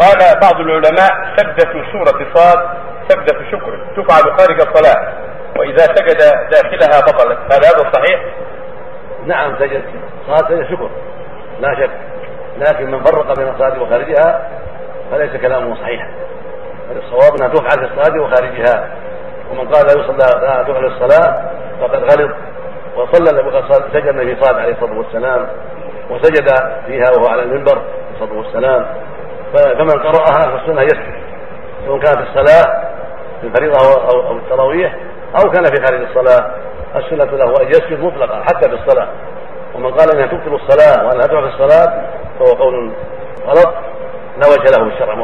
قال بعض العلماء سجدة سورة صاد سجدة شكر تفعل خارج الصلاة وإذا سجد داخلها بطلت. هل هذا صحيح؟ نعم سجد صلاة سجد شكر. لا شك. لكن من فرق بين الصلاة وخارجها فليس كلامه صحيحا الصواب أنها تفعل في الصلاة وخارجها. ومن قال لا يصلى لا تفعل الصلاة فقد غلط. وصلى سجد النبي صالح عليه الصلاة والسلام وسجد فيها وهو على المنبر عليه الصلاة والسلام. فمن قرأها فالسنة يسجد سواء كانت الصلاة في الفريضه أو أو التراويح أو كان في خارج الصلاة السنة له أن يسجد مطلقا حتى في الصلاة. ومن قال إنها تبطل الصلاة وأنها تفعل في الصلاة فهو قول غلط لا وجه له بالشرع